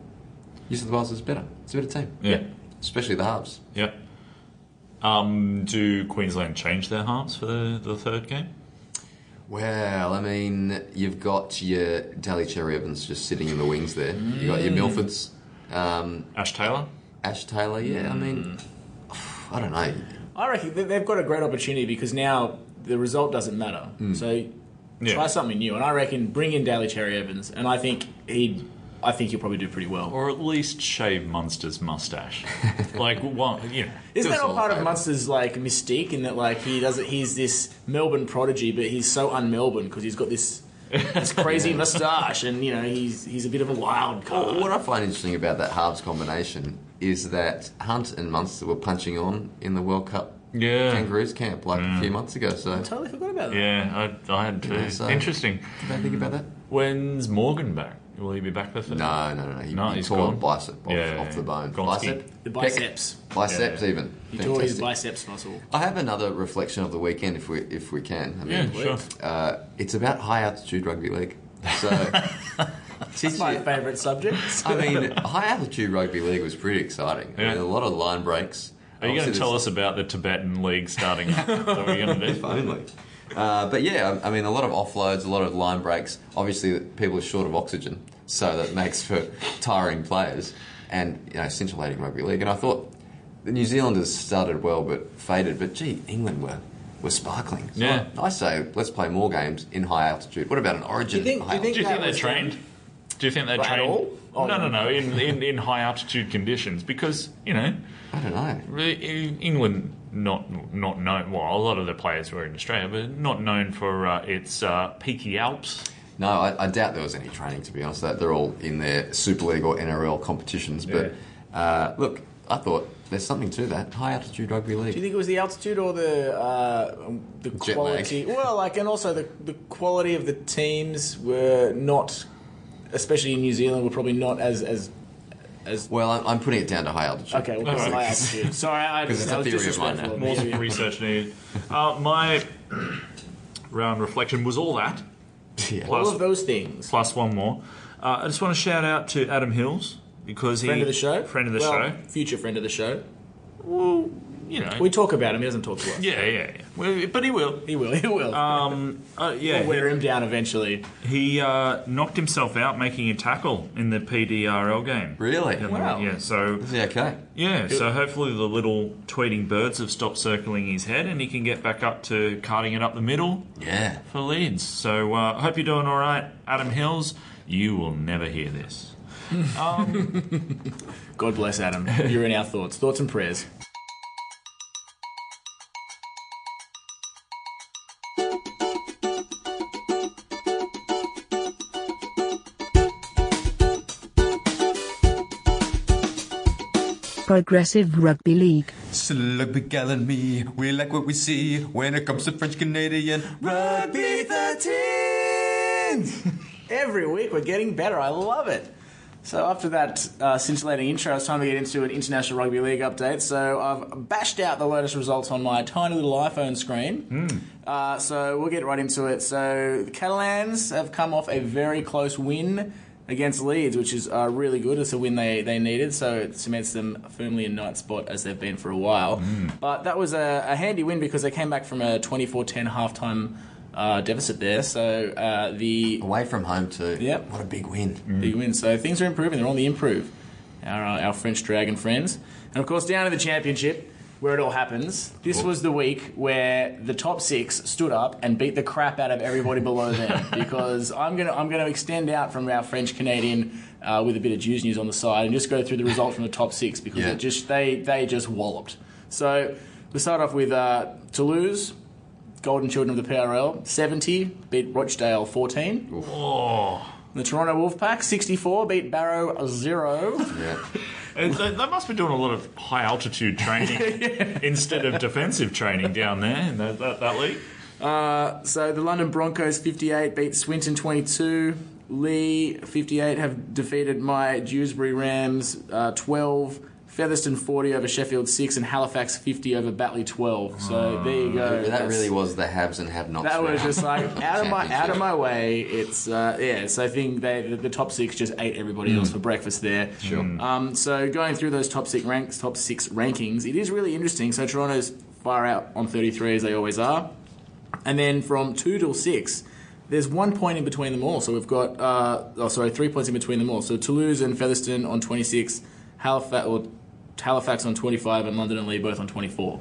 Speaker 3: New South Wales is better. It's a better team,
Speaker 2: Yeah.
Speaker 3: especially the halves.
Speaker 2: Yep. Um, do Queensland change their halves for the, the third game?
Speaker 3: Well, I mean, you've got your Daly Cherry Evans just sitting in the wings there. You've got your mm. Milfords, um,
Speaker 2: Ash Taylor?
Speaker 3: Ash Taylor. Yeah, I mean, mm. I don't know.
Speaker 1: I reckon they- they've got a great opportunity because now the result doesn't matter. Mm. So
Speaker 2: Yeah.
Speaker 1: try something new, and I reckon bring in Daly Cherry Evans, and I think he, I think he'll probably do pretty well.
Speaker 2: Or at least shave Munster's mustache. like, one, you know.
Speaker 1: Isn't that all
Speaker 3: all
Speaker 1: part of. Munster's like mystique in that like he does it? He's this Melbourne prodigy, but he's so un-Melbourne because he's got this this crazy moustache, and you know he's he's a bit of a wild
Speaker 3: Well,
Speaker 1: card.
Speaker 3: what I find interesting about that halves combination is that Hunt and Munster were punching on in the World Cup
Speaker 2: Yeah.
Speaker 3: Kangaroos camp like a mm. few months ago. So, did
Speaker 1: totally forgot about that.
Speaker 2: Yeah, I, I had to.
Speaker 3: Yeah, so-
Speaker 2: Interesting.
Speaker 3: Did I think about that?
Speaker 2: When's Morgan back? Will he be back for Thursday?
Speaker 3: No, no, no. no. He,
Speaker 2: No,
Speaker 3: he
Speaker 2: he's
Speaker 3: tore
Speaker 2: gone.
Speaker 3: a bicep off,
Speaker 2: Yeah,
Speaker 3: off the bone.
Speaker 2: Gonski.
Speaker 3: Bicep?
Speaker 1: The
Speaker 3: Pec?
Speaker 1: biceps.
Speaker 3: Biceps,
Speaker 2: Yeah.
Speaker 3: even.
Speaker 1: He tore his biceps muscle.
Speaker 3: I have another reflection of the weekend, if we if we can. I
Speaker 2: Yeah, sure.
Speaker 3: uh, it's about high altitude rugby league. So,
Speaker 1: It's my favourite subject.
Speaker 3: I mean, high altitude rugby league was pretty exciting. I
Speaker 2: Yeah.
Speaker 3: mean, a lot of line breaks.
Speaker 2: Are you going to tell us about the Tibetan League starting up? Is that you're going to
Speaker 3: If
Speaker 2: do?
Speaker 3: only. Uh, but yeah, I I mean, a lot of offloads, a lot of line breaks. Obviously, people are short of oxygen, so that makes for tiring players and you know scintillating rugby league. And I thought the New Zealanders started well but faded. But gee, England were were sparkling. So
Speaker 2: Yeah.
Speaker 3: I, I say let's play more games in high altitude. What about an Origin?
Speaker 1: Do you think-
Speaker 3: high
Speaker 1: do you think
Speaker 2: Do you think they're
Speaker 1: was
Speaker 2: trained? Do you think they're
Speaker 1: At
Speaker 2: trained?
Speaker 1: Oh,
Speaker 2: no, no,
Speaker 1: no.
Speaker 2: no. In, in, in high altitude conditions, because you know,
Speaker 3: I don't know.
Speaker 2: England not not known. Well, a lot of the players were in Australia, but not known for uh, its uh, peaky Alps.
Speaker 3: No, I, I doubt there was any training to be honest. That they're all in their Super League or NRL competitions. But uh, look, I thought there's something to that high altitude rugby league.
Speaker 1: Do you think it was the altitude or the uh, the
Speaker 3: Jet
Speaker 1: quality? Well, like, and also the the quality of the teams were not, especially in New Zealand, were probably not as as as.
Speaker 3: Well, I'm, I'm putting it down to high altitude.
Speaker 1: Okay, well,
Speaker 2: Alright.
Speaker 1: high altitude. Sorry, I, I,
Speaker 3: Because it's
Speaker 1: I
Speaker 3: a
Speaker 1: was
Speaker 3: theory of mine
Speaker 1: disrespectful.
Speaker 3: now.
Speaker 2: More
Speaker 1: Yeah.
Speaker 2: research needed. Uh, my round reflection was all that
Speaker 3: Yeah.
Speaker 1: All of those things.
Speaker 2: plus one more. Uh, I just want to shout out to Adam Hills because he
Speaker 1: Friend of the show.
Speaker 2: friend of the
Speaker 1: well,
Speaker 2: show.
Speaker 1: Future friend of the show.
Speaker 2: Well, you know,
Speaker 1: We talk about him. He doesn't talk to us.
Speaker 2: yeah, yeah, yeah. Well, but he will.
Speaker 1: He will. He will.
Speaker 2: Um, uh, yeah,
Speaker 1: we'll wear
Speaker 2: he,
Speaker 1: him down eventually.
Speaker 2: he uh, knocked himself out making a tackle in the PDRL game.
Speaker 3: Really?
Speaker 2: Yeah,
Speaker 1: Wow.
Speaker 2: Yeah, so
Speaker 3: Is he okay?
Speaker 2: yeah, so hopefully the little tweeting birds have stopped circling his head and he can get back up to carting it up the middle
Speaker 3: Yeah.
Speaker 2: for Leeds. So uh, I hope you're doing all right, Adam Hills. You will never hear this.
Speaker 1: God bless Adam. You're in our thoughts. Thoughts and prayers.
Speaker 5: Progressive Rugby League.
Speaker 6: Slugby Gal and me, we like what we see when it comes to French Canadian
Speaker 1: Rugby 13! Every week we're getting better. I love it. So after that uh, scintillating intro, it's time to get into an International Rugby League update. So I've bashed out the latest results on my tiny little iPhone screen. Uh, so we'll get right into it. So the Catalans have come off a very close win against Leeds, which is uh, really good. It's a win they, they needed, so it cements them firmly in ninth spot as they've been for a while. But that was a, a handy win because they came back from a 24-10 halftime uh, deficit there. So uh, the
Speaker 3: Away from home too.
Speaker 1: Yep.
Speaker 3: What a big win.
Speaker 1: big win. So things are improving. They're on the improve. Our, uh, our French Dragon friends. And of course, down in the championship, where it all happens. This was the week where the top six stood up and beat the crap out of everybody below them. Because I'm gonna I'm gonna extend out from our French Canadian uh, with a bit of Jews news on the side and just go through the results from the top six because
Speaker 3: Yeah.
Speaker 1: it just they they just walloped. So we start off with uh, Toulouse. Golden Children of the PRL, 70, beat Rochdale 14.
Speaker 2: Oh,
Speaker 1: The Toronto Wolfpack, 64, beat Barrow 0.
Speaker 3: Yeah.
Speaker 2: they, they must be doing a lot of high altitude training instead of defensive training down there in that, that, that league.
Speaker 1: Uh, so the London Broncos, 58, beat Swinton 22. Leigh, 58, have defeated my Dewsbury Rams uh, 12. Featherstone 40 over Sheffield 6 and Halifax 50 over Batley 12. So there you go.
Speaker 3: That
Speaker 1: That's-
Speaker 3: really was the haves and have nots.
Speaker 1: That was
Speaker 3: round.
Speaker 1: just like out of my out of my way. It's uh, yeah. So I think they the, the top six just ate everybody else for breakfast there.
Speaker 3: Sure.
Speaker 1: Um, so going through those top six ranks, top six rankings, it is really interesting. So Toronto's far out on 33 as they always are, and then from two till six, there's one point in between them all. So we've got uh, oh sorry, three points in between them all. So Toulouse and Featherstone on 26, Halifax or Halifax on 25, and London and Leigh both on 24.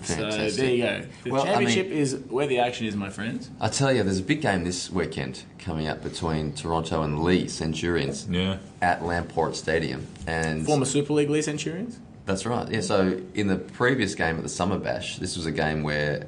Speaker 3: Fantastic.
Speaker 1: So there you go. The
Speaker 3: Well, I mean-
Speaker 1: championship is where the action is, my friends.
Speaker 3: I tell you, there's a big game this weekend coming up between Toronto and Leigh Centurions
Speaker 2: Yeah.
Speaker 3: at Lamport Stadium, and
Speaker 1: Former Super League Leigh Centurions.
Speaker 3: That's right. Yeah. So in the previous game at the Summer Bash, this was a game where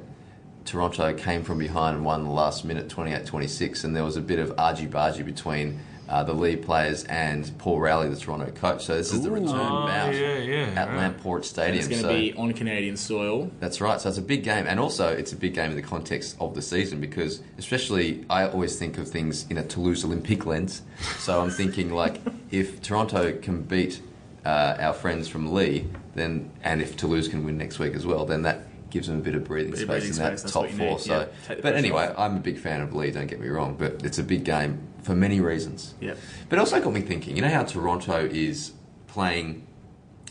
Speaker 3: Toronto came from behind and won the last minute 28-26, and there was a bit of argy-bargy between uh, the lead players and Paul Rowley, the Toronto coach. So this is the return
Speaker 2: Oh,
Speaker 3: bout
Speaker 2: yeah, yeah,
Speaker 3: at
Speaker 2: right.
Speaker 3: Lamport Stadium.
Speaker 1: It's going to
Speaker 3: so
Speaker 1: be on Canadian soil.
Speaker 3: that's right. So it's a big game, and also it's a big game in the context of the season because, especially, I always think of things in a Toulouse Olympic lens. So I'm thinking like, if Toronto can beat uh, our friends from Leigh, then and if Toulouse can win next week as well, then that gives them a bit of breathing
Speaker 1: Bit of
Speaker 3: space
Speaker 1: breathing
Speaker 3: in that
Speaker 1: space,
Speaker 3: top four.
Speaker 1: need,
Speaker 3: So,
Speaker 1: yeah.
Speaker 3: But anyway,
Speaker 1: off.
Speaker 3: I'm a big fan of Leigh. Don't get me wrong, but it's a big game for many reasons.
Speaker 1: Yep.
Speaker 3: But it also got me thinking. You know how Toronto is playing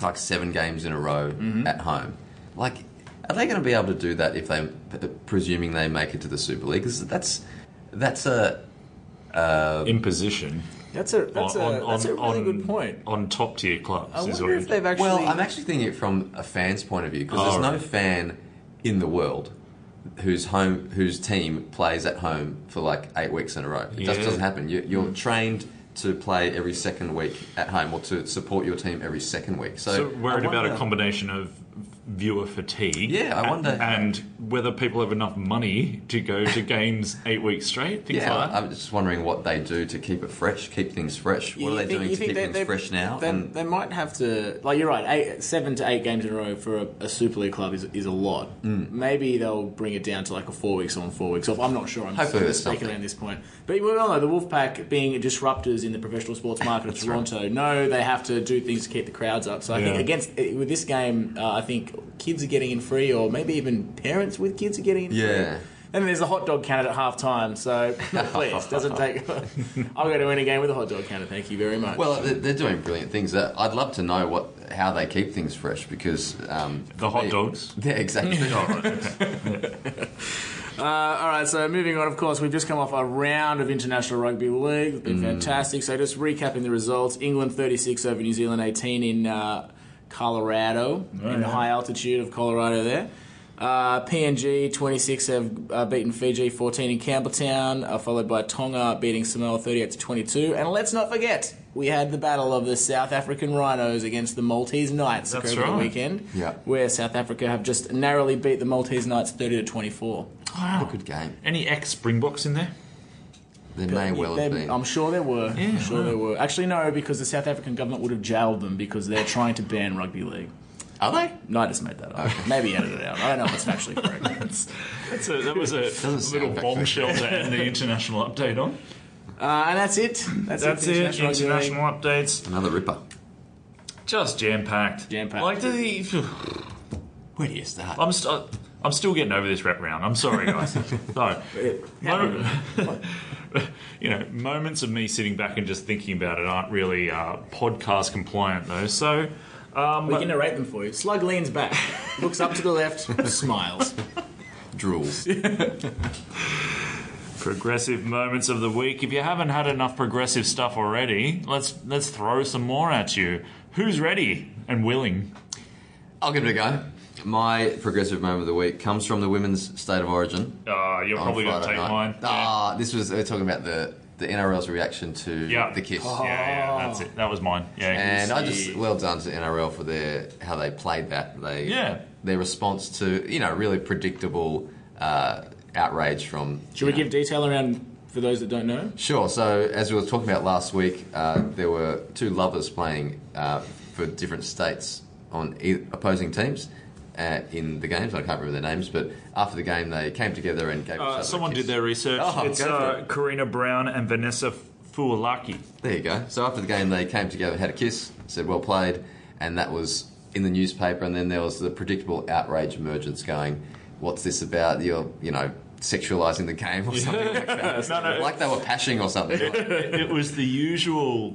Speaker 3: like seven games in a row
Speaker 1: Mm-hmm.
Speaker 3: at home. Like, are they going to be able to do that if they, presuming they make it to the Super League? 'Cause that's that's a
Speaker 2: Imposition.
Speaker 1: That's a that's
Speaker 2: on,
Speaker 1: a that's a really
Speaker 2: on-
Speaker 1: good point.
Speaker 2: On top tier clubs.
Speaker 1: I
Speaker 2: is
Speaker 1: wonder
Speaker 2: what
Speaker 1: if they've actually.
Speaker 3: well. I'm actually thinking it from a fan's point of view because
Speaker 2: Oh,
Speaker 3: there's no
Speaker 2: right.
Speaker 3: fan in the world whose home whose team plays at home for like eight weeks in a row. It just doesn't happen. You, you're mm. trained to play every second week at home or to support your team every second week. So,
Speaker 2: So worried about a combination of viewer fatigue.
Speaker 3: Yeah, I wonder-
Speaker 2: And whether people have enough money to go to games eight weeks straight. Things
Speaker 3: Yeah,
Speaker 2: like that.
Speaker 3: I'm just wondering what they do to keep it fresh, keep things fresh. What
Speaker 1: You
Speaker 3: are they
Speaker 1: think-
Speaker 3: doing to keep
Speaker 1: they-
Speaker 3: things
Speaker 1: they-
Speaker 3: fresh now?
Speaker 1: They,
Speaker 3: And
Speaker 1: they might have to, like you're right, eight, seven to eight games in a row for a, a Super League club is, is a lot.
Speaker 3: Mm.
Speaker 1: Maybe they'll bring it down to like a four weeks on, four weeks off. I'm not sure. I'm
Speaker 3: Hopefully there's
Speaker 1: speculating
Speaker 3: something.
Speaker 1: at this point. But we all know the Wolfpack being disruptors in the professional sports market of Toronto know they have to do things to keep the crowds up. So I think against eh, with this game, uh, I think kids are getting in free, or maybe even parents with kids are getting in free.
Speaker 3: Yeah.
Speaker 1: And there's a hot dog counter at half time, so please, doesn't take. I'll go to any game with a hot dog counter, thank you very much.
Speaker 3: well, they're, they're doing brilliant things. Uh, I'd love to know what how they keep things fresh because um,
Speaker 2: The hot
Speaker 3: me-
Speaker 2: dogs.
Speaker 3: Yeah, exactly.
Speaker 1: Uh, all right, so moving on, of course, we've just come off a round of International Rugby League. It's been
Speaker 3: Mm.
Speaker 1: fantastic. So just recapping the results England 36 over New Zealand 18 in uh, Colorado, in the high altitude of Colorado there. Uh, PNG 26 have uh, beaten Fiji 14 in Campbelltown, uh, followed by Tonga beating Samoa 38 to 22. And let's not forget, we had the battle of the South African Rhinos against the Maltese Knights
Speaker 2: That's
Speaker 1: over the weekend,
Speaker 3: Yeah.
Speaker 1: where South Africa have just narrowly beat the Maltese Knights 30 to 24.
Speaker 3: What a good game.
Speaker 2: Any ex Springboks in there?
Speaker 3: There may well have been.
Speaker 1: I'm sure there were. I'm sure there were. Actually, no, because the South African government would have jailed them because they're trying to ban rugby league.
Speaker 3: Are they?
Speaker 1: No, I just made that up. Maybe edit it out. I don't know if it's factually correct.
Speaker 2: That's a, that was a
Speaker 3: Doesn't
Speaker 2: little
Speaker 3: very
Speaker 2: bombshell to end the international update on.
Speaker 1: Uh, and that's it. That's,
Speaker 2: That's
Speaker 1: it.
Speaker 2: it.
Speaker 1: for Rugby League.
Speaker 2: International updates.
Speaker 3: Another ripper.
Speaker 2: Just jam packed.
Speaker 1: Jam-packed.
Speaker 2: Like the.
Speaker 3: Where do you start?
Speaker 2: I'm st- I'm still getting over this rep round. I'm sorry, guys. so, mo- you know, moments of me sitting back and just thinking about it aren't really uh, podcast compliant, though. So, um,
Speaker 1: We can narrate them for you. Slug leans back, looks up to the left, smiles.
Speaker 3: Drools.
Speaker 2: progressive moments of the week. If you haven't had enough progressive stuff already, let's let's throw some more at you. Who's ready and willing?
Speaker 3: I'll give it a go. My progressive moment of the week comes from the women's state of origin.
Speaker 2: Uh, you're
Speaker 3: on
Speaker 2: probably going to take
Speaker 3: night.
Speaker 2: mine.
Speaker 3: Ah, this was we're talking about the the NRL's reaction to
Speaker 2: Yeah.
Speaker 3: the kiss.
Speaker 2: Yeah, yeah, that's it. That was mine. Yeah.
Speaker 3: And I
Speaker 1: Yeah.
Speaker 3: just well done to NRL for their how they played that. They
Speaker 2: Yeah.
Speaker 3: their response to you know really predictable uh, outrage from.
Speaker 1: Should we
Speaker 3: know,
Speaker 1: give detail around for those that don't know?
Speaker 3: Sure. So, as we were talking about last week, uh, there were two lovers playing uh, for different states on e- opposing teams uh, in the games. I can't remember their names, but after the game, they came together and gave each
Speaker 2: Uh, someone did their research.
Speaker 3: Oh,
Speaker 2: it's uh,
Speaker 3: it.
Speaker 2: Karina Brown and Vanessa Foliaki.
Speaker 3: There you go. So after the game, they came together, had a kiss, said "well played," and that was in the newspaper. And then there was the predictable outrage emergence going, "What's this about? You're, you know." Sexualizing the game or something like that.
Speaker 2: No, no.
Speaker 3: like they were pashing or something.
Speaker 2: it, it was the usual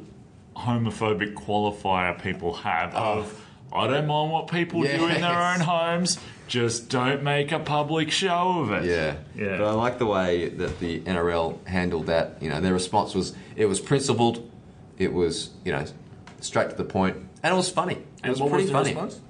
Speaker 2: homophobic qualifier people have of I don't mind what people do in their own homes, just don't make a public show of it.
Speaker 3: Yeah,
Speaker 2: Yeah.
Speaker 3: But I like the way that the NRL handled that. You know, their response was it was principled, it was you know straight to the point, and it was funny. It
Speaker 1: And
Speaker 3: was
Speaker 1: what
Speaker 3: pretty
Speaker 1: was
Speaker 3: funny.
Speaker 1: response?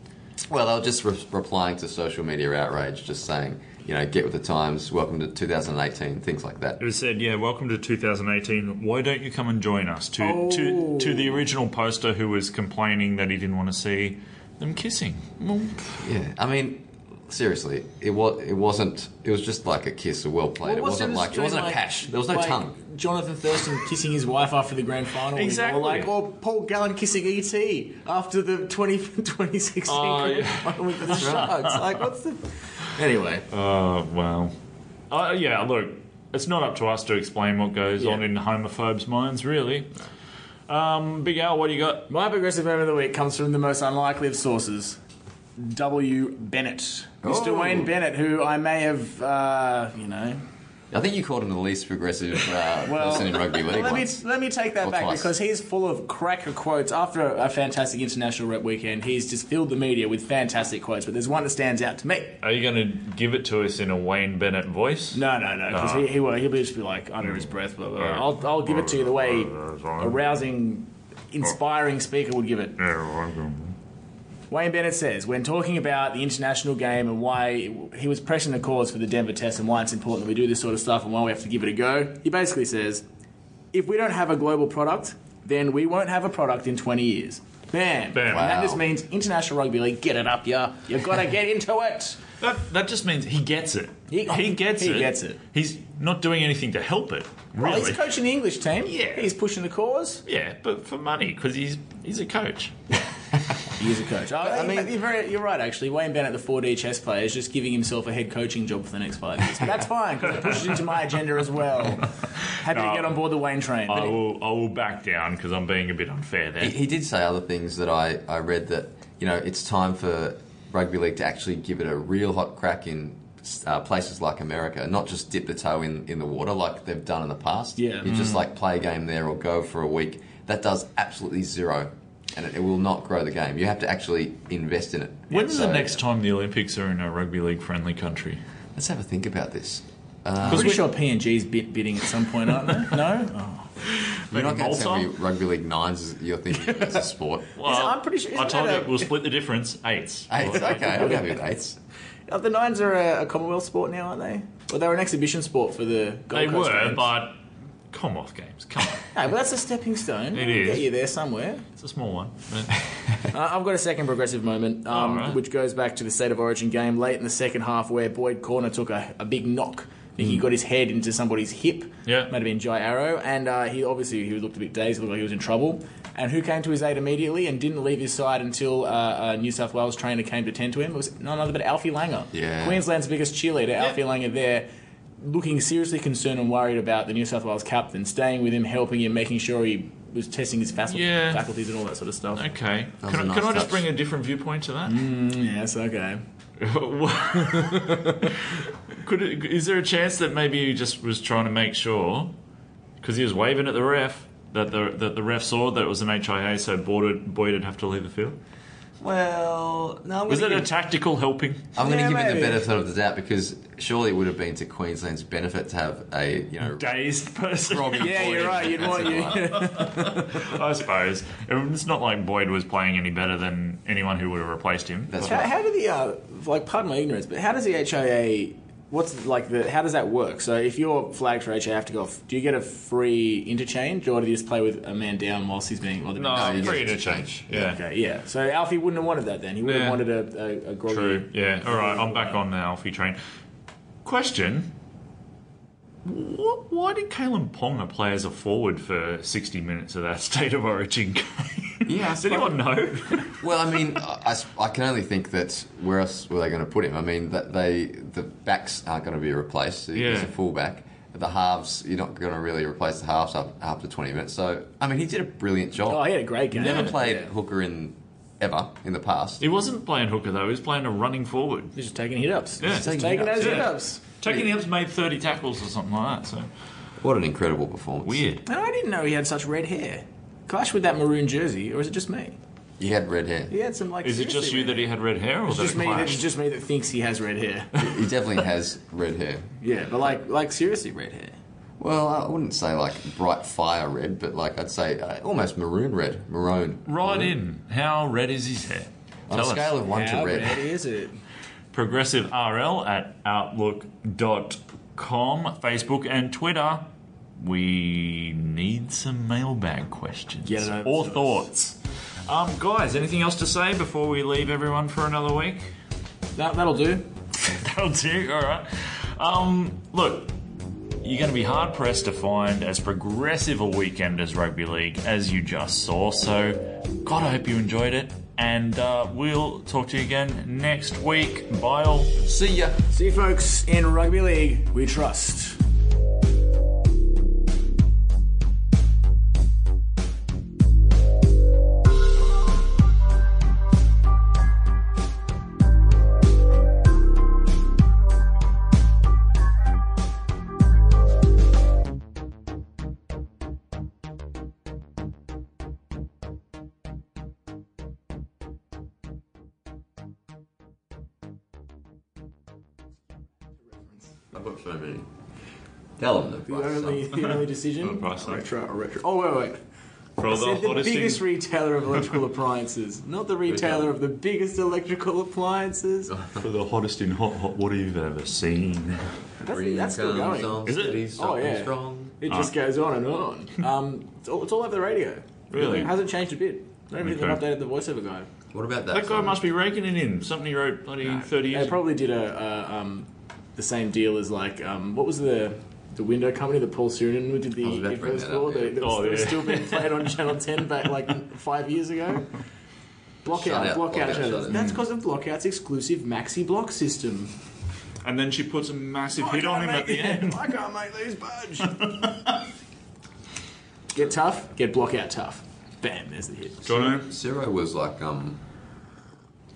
Speaker 3: Well, they were just re- replying to social media outrage, just saying, you know, get with the times, welcome to 2018, things like that.
Speaker 2: It was said, yeah, welcome to 2018. Why don't you come and join us? To
Speaker 1: Oh.
Speaker 2: to to the oh. original poster who was complaining that he didn't want to see them kissing. Well,
Speaker 3: Yeah, I mean, seriously, it was it wasn't. It was just like a kiss, a well played. it
Speaker 1: what's
Speaker 3: wasn't
Speaker 1: the
Speaker 3: like it wasn't a
Speaker 1: like-
Speaker 3: pash. There was no
Speaker 1: like
Speaker 3: tongue.
Speaker 1: Johnathan Thurston kissing his wife after the grand final.
Speaker 2: Exactly.
Speaker 1: Or like, or Paul Gallen kissing ET after the 20, 2016
Speaker 2: Oh,
Speaker 1: grand
Speaker 2: yeah.
Speaker 1: final with the Sharks. Like, what's the. Anyway.
Speaker 2: uh, well, uh, yeah. Look, it's not up to us to explain what goes
Speaker 1: Yeah.
Speaker 2: on in homophobes' minds, really. Um, Big Al, what do you got?
Speaker 1: My progressive moment of the week comes from the most unlikely of sources. W. Bennett. Mr.
Speaker 3: Oh.
Speaker 1: Wayne Bennett, who I may have, uh, you know.
Speaker 3: I think you called him the least progressive uh,
Speaker 1: Well,
Speaker 3: person in rugby league
Speaker 1: let me, let me take that
Speaker 3: Or
Speaker 1: back
Speaker 3: twice.
Speaker 1: because he's full of cracker quotes. After a, a fantastic international rep weekend, he's just filled the media with fantastic quotes. But there's one that stands out to me.
Speaker 2: Are you going to give it to us in a Wayne Bennett voice?
Speaker 1: No, no, no, because he, he will, he'll just be like under his breath. Blah, blah, blah. I'll, I'll give it to you the way a rousing, inspiring speaker would give it. Wayne Bennett says, when talking about the international game and why he was pressing the cause for the Denver test and why it's important that we do this sort of stuff and why we have to give it a go, he basically says, if we don't have a global product, then we won't have a product in 20 years. Bam.
Speaker 2: Bam.
Speaker 1: And that just means international rugby league, get it up, yeah. You've got to get into it.
Speaker 2: That, that just means he gets it.
Speaker 1: Oh, he-
Speaker 2: gets
Speaker 1: he
Speaker 2: it.
Speaker 1: gets it.
Speaker 2: He's not doing anything to help it.
Speaker 1: Oh, well,
Speaker 2: Really?
Speaker 1: he's coaching the English team.
Speaker 2: Yeah.
Speaker 1: He's pushing the cause.
Speaker 2: yeah, but for money because he's he's a coach.
Speaker 1: He is a coach. Oh, I mean, you're, very, you're right, actually. Wayne Bennett, the 4D chess player, is just giving himself a head coaching job for the next five years. But that's fine, because it pushes into my agenda as well. Happy
Speaker 2: No.
Speaker 1: to get on board the Wayne train.
Speaker 2: I
Speaker 1: But
Speaker 2: will I will back down because I'm being a bit unfair there.
Speaker 3: He, he did say other things that I, I read that you know it's time for rugby league to actually give it a real hot crack in uh, places like America, not just dip the toe in, in the water like they've done in the past.
Speaker 1: Yeah.
Speaker 3: you just like play a game there or go for a week. That does absolutely zero, and it, it will not grow the game. You have to actually invest in it.
Speaker 2: When's
Speaker 3: So,
Speaker 2: the next time the Olympics are in a rugby league friendly country?
Speaker 3: Let's have a think about this.
Speaker 1: Uh, I'm pretty sure PNG's bit bidding at some point, aren't they? No? Oh.
Speaker 3: You're not going to tell me rugby league nines. is- You're thinking it's a sport.
Speaker 2: Well,
Speaker 1: I'm pretty sure-
Speaker 2: I told you
Speaker 1: a-
Speaker 2: we'll split the difference. Eights.
Speaker 3: Eights, okay, I'm happy with eights.
Speaker 1: The Nines are a, a Commonwealth sport now, aren't they? Well, they were an exhibition sport for the Gold
Speaker 2: They
Speaker 1: Coast
Speaker 2: were,
Speaker 1: Games.
Speaker 2: but Commonwealth games. Come on,
Speaker 1: Hey, but that's a stepping stone.
Speaker 2: It
Speaker 1: We'll
Speaker 2: is.
Speaker 1: Get you there somewhere.
Speaker 2: it's a small one.
Speaker 1: Uh, I've got a second progressive moment, um,
Speaker 2: All right.
Speaker 1: which goes back to the State of Origin game late in the second half where Boyd Cordner took a, a big knock. I think he got his head into somebody's hip.
Speaker 2: Yeah.
Speaker 1: Might have been Jai Arrow. And uh, he obviously he looked a bit dazed, looked like he was in trouble. And who came to his aid immediately and didn't leave his side until uh, a New South Wales trainer came to tend to him? It was none other but Alfie Langer.
Speaker 3: Yeah.
Speaker 1: Queensland's biggest cheerleader, Alfie Langer, there looking seriously concerned and worried about the New South Wales captain, staying with him, helping him, making sure he was testing his fac-
Speaker 2: Yeah.
Speaker 1: faculties and all that sort of stuff.
Speaker 2: okay. Can,
Speaker 3: a
Speaker 2: I-
Speaker 3: nice
Speaker 2: can I just bring a different viewpoint to that?
Speaker 1: Mm, yes, okay.
Speaker 2: Could it, is there a chance that maybe he just was trying to make sure because he was waving at the ref that the that the ref saw that it was an HIA, so Boyd Boyd would have to leave the field?
Speaker 3: Well, no, I'm
Speaker 2: Was
Speaker 3: gonna
Speaker 2: it a tactical helping?
Speaker 3: I'm going to
Speaker 1: Yeah,
Speaker 3: give it the
Speaker 1: maybe.
Speaker 3: benefit of the doubt because surely it would have been to Queensland's benefit to have a you know
Speaker 2: Dazed person.
Speaker 3: Robbie
Speaker 1: Yeah, you're right. You'd want you.
Speaker 2: I suppose it's not like Boyd was playing any better than anyone who would have replaced him.
Speaker 3: That's
Speaker 1: How,
Speaker 3: right.
Speaker 1: how do the uh, like? Pardon my ignorance, but how does the HIA? What's like the? How does that work? So if you're flagged for have to go. Off, do you get a free interchange, or do you just play with a man down whilst he's being? Well, they're
Speaker 2: No, free
Speaker 3: to
Speaker 2: interchange. Yeah.
Speaker 1: Okay, yeah. So Alfie wouldn't have wanted that then. He would have wanted a, a, a groggy.
Speaker 2: True. Yeah. All right. I'm back on the Alfie train. Question: what, Why did Kalyn Ponga play as a forward for 60 minutes of that state of origin game?
Speaker 3: Yeah, I
Speaker 2: Does anyone know?
Speaker 3: Well, I mean, I can only think that where else were they going to put him? I mean, that they the backs aren't going to be replaced. He's
Speaker 2: Yeah.
Speaker 3: a fullback. The halves, you're not going to really replace the halves up after 20 minutes. So, I mean, he did a brilliant job.
Speaker 1: Oh, he had a great game.
Speaker 3: Never played
Speaker 1: Yeah.
Speaker 3: hooker in ever in the past.
Speaker 2: he wasn't playing hooker though. He was playing a running forward.
Speaker 1: He's just taking hit ups.
Speaker 2: Yeah.
Speaker 1: just
Speaker 3: Taking
Speaker 1: taking
Speaker 3: hit-ups,
Speaker 1: those
Speaker 2: yeah.
Speaker 1: hit ups.
Speaker 2: Made 30 tackles or something like that. So
Speaker 3: What an incredible performance!
Speaker 2: weird.
Speaker 1: And I didn't know he had such red hair. Clash with that maroon jersey, or is it just me?
Speaker 3: He had red hair.
Speaker 1: He had some like.
Speaker 2: Is it just you that he had red hair, or
Speaker 1: It's
Speaker 2: that
Speaker 1: just
Speaker 2: it
Speaker 1: me. That, it's just me that thinks he has red hair.
Speaker 3: He definitely has red hair.
Speaker 1: yeah, but like, like seriously, red hair.
Speaker 3: Well, I wouldn't say like bright fire red, but like I'd say uh, almost maroon red, maroon.
Speaker 2: Right in. How red is his hair?
Speaker 3: On a
Speaker 2: Tell us.
Speaker 3: scale of one
Speaker 1: How
Speaker 3: to red,
Speaker 1: bad is it?
Speaker 2: Progressive RL at outlook.com, Facebook, and Twitter. We need some mailbag questions
Speaker 1: Get it over
Speaker 2: or
Speaker 1: to us.
Speaker 2: thoughts. Um, guys, anything else to say before we leave everyone for another week?
Speaker 1: That, that'll do.
Speaker 2: That'll do. All right. Um, look, you're going to be hard pressed to find as progressive a weekend as rugby league as you just saw. So, God, I hope you enjoyed it, and uh, we'll talk to you again next week. Bye all.
Speaker 3: see ya.
Speaker 1: See you folks in rugby league. We trust.
Speaker 3: The
Speaker 1: only decision.
Speaker 2: Oh, price, sorry.
Speaker 1: retro, retro. Oh wait, wait.
Speaker 2: For
Speaker 1: I
Speaker 2: all
Speaker 1: said
Speaker 2: the
Speaker 1: the
Speaker 2: hottest
Speaker 1: biggest
Speaker 2: things.
Speaker 1: retailer of electrical appliances, not the retailer
Speaker 3: Retailer.
Speaker 1: of the biggest electrical appliances.
Speaker 2: For the hottest in hot, hot water you've ever seen.
Speaker 1: That's, that's still going.
Speaker 2: Is it?
Speaker 1: Oh yeah,
Speaker 3: strong.
Speaker 1: it just goes on and on. Um, it's all, it's all over the radio.
Speaker 2: Really?
Speaker 1: It hasn't changed a bit. I don't even think
Speaker 2: Okay.
Speaker 1: they've updated the voiceover guy.
Speaker 3: What about that?
Speaker 2: That guy
Speaker 3: song?
Speaker 2: must be raking it in. Something he wrote bloody 30 years
Speaker 1: They probably did a, a um, the same deal as like um, what was the the window company that Paul Sironen did the
Speaker 3: I was about to bring
Speaker 1: intros
Speaker 3: that
Speaker 1: for?
Speaker 3: up, yeah.
Speaker 1: That, that was,
Speaker 2: Oh,
Speaker 1: that was
Speaker 2: yeah.
Speaker 1: still being played on Channel Ten back like five years ago. Blockout,
Speaker 3: Shut out,
Speaker 1: blockout,
Speaker 3: blockout,
Speaker 1: shutters.
Speaker 3: shut.
Speaker 1: That's because of Blockout's exclusive maxi block system.
Speaker 2: And then she puts a massive
Speaker 1: I
Speaker 2: hit on
Speaker 1: can't
Speaker 2: him at the end.
Speaker 1: I can't make these budge. get tough, get Blockout tough. Bam, there's the hit.
Speaker 2: Jono?
Speaker 3: Ciro was like um,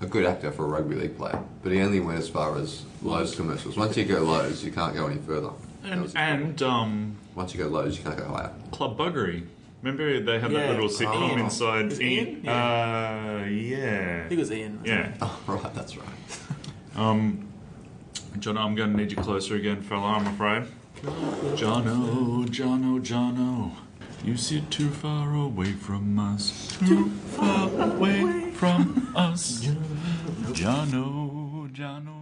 Speaker 3: a good actor for a rugby league player, but he only went as far as Lowe's commercials. Once you go Lowe's, you can't go any further. That
Speaker 2: And, and um,
Speaker 3: Once you go Lowe's, you can't go higher.
Speaker 2: Club Buggery. Remember they had
Speaker 1: Yeah.
Speaker 2: that little sitcom
Speaker 1: Ian.
Speaker 2: inside.
Speaker 1: Is it Ian?
Speaker 2: Uh, yeah.
Speaker 1: I think it was Ian.
Speaker 2: Yeah.
Speaker 3: Oh, right, that's right.
Speaker 2: Um, John, I'm going to need you closer again, fella, I'm afraid. Jono, Jono, Jono. You sit too far away from us. Too far away from us. Jono, Jono, Jono.